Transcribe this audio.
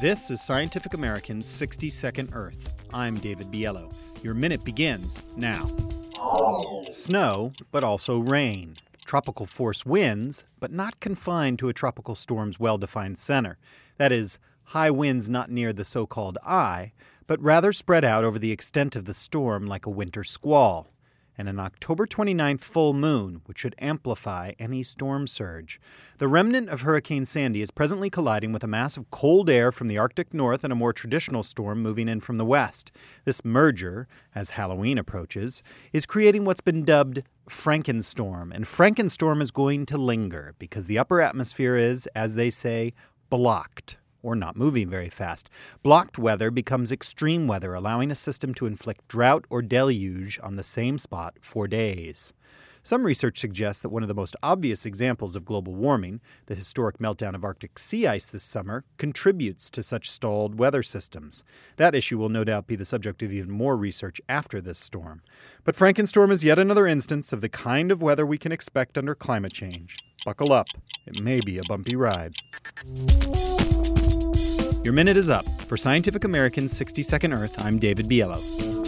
This is Scientific American's 60 Second Earth. I'm David Biello. Your minute begins now. Snow, but also rain. Tropical force winds, but not confined to a tropical storm's well defined center. That is, high winds not near the so called eye, but rather spread out over the extent of the storm like a winter squall and an October 29th full moon, which should amplify any storm surge. The remnant of Hurricane Sandy is presently colliding with a mass of cold air from the Arctic North and a more traditional storm moving in from the west. This merger, as Halloween approaches, is creating what's been dubbed Frankenstorm, and Frankenstorm is going to linger because the upper atmosphere is, as they say, blocked or not moving very fast. Blocked weather becomes extreme weather, allowing a system to inflict drought or deluge on the same spot for days. Some research suggests that one of the most obvious examples of global warming, the historic meltdown of Arctic sea ice this summer, contributes to such stalled weather systems. That issue will no doubt be the subject of even more research after this storm. But Frankenstorm is yet another instance of the kind of weather we can expect under climate change. Buckle up, it may be a bumpy ride. Your minute is up. For Scientific American's 60 Second Earth, I'm David Biello.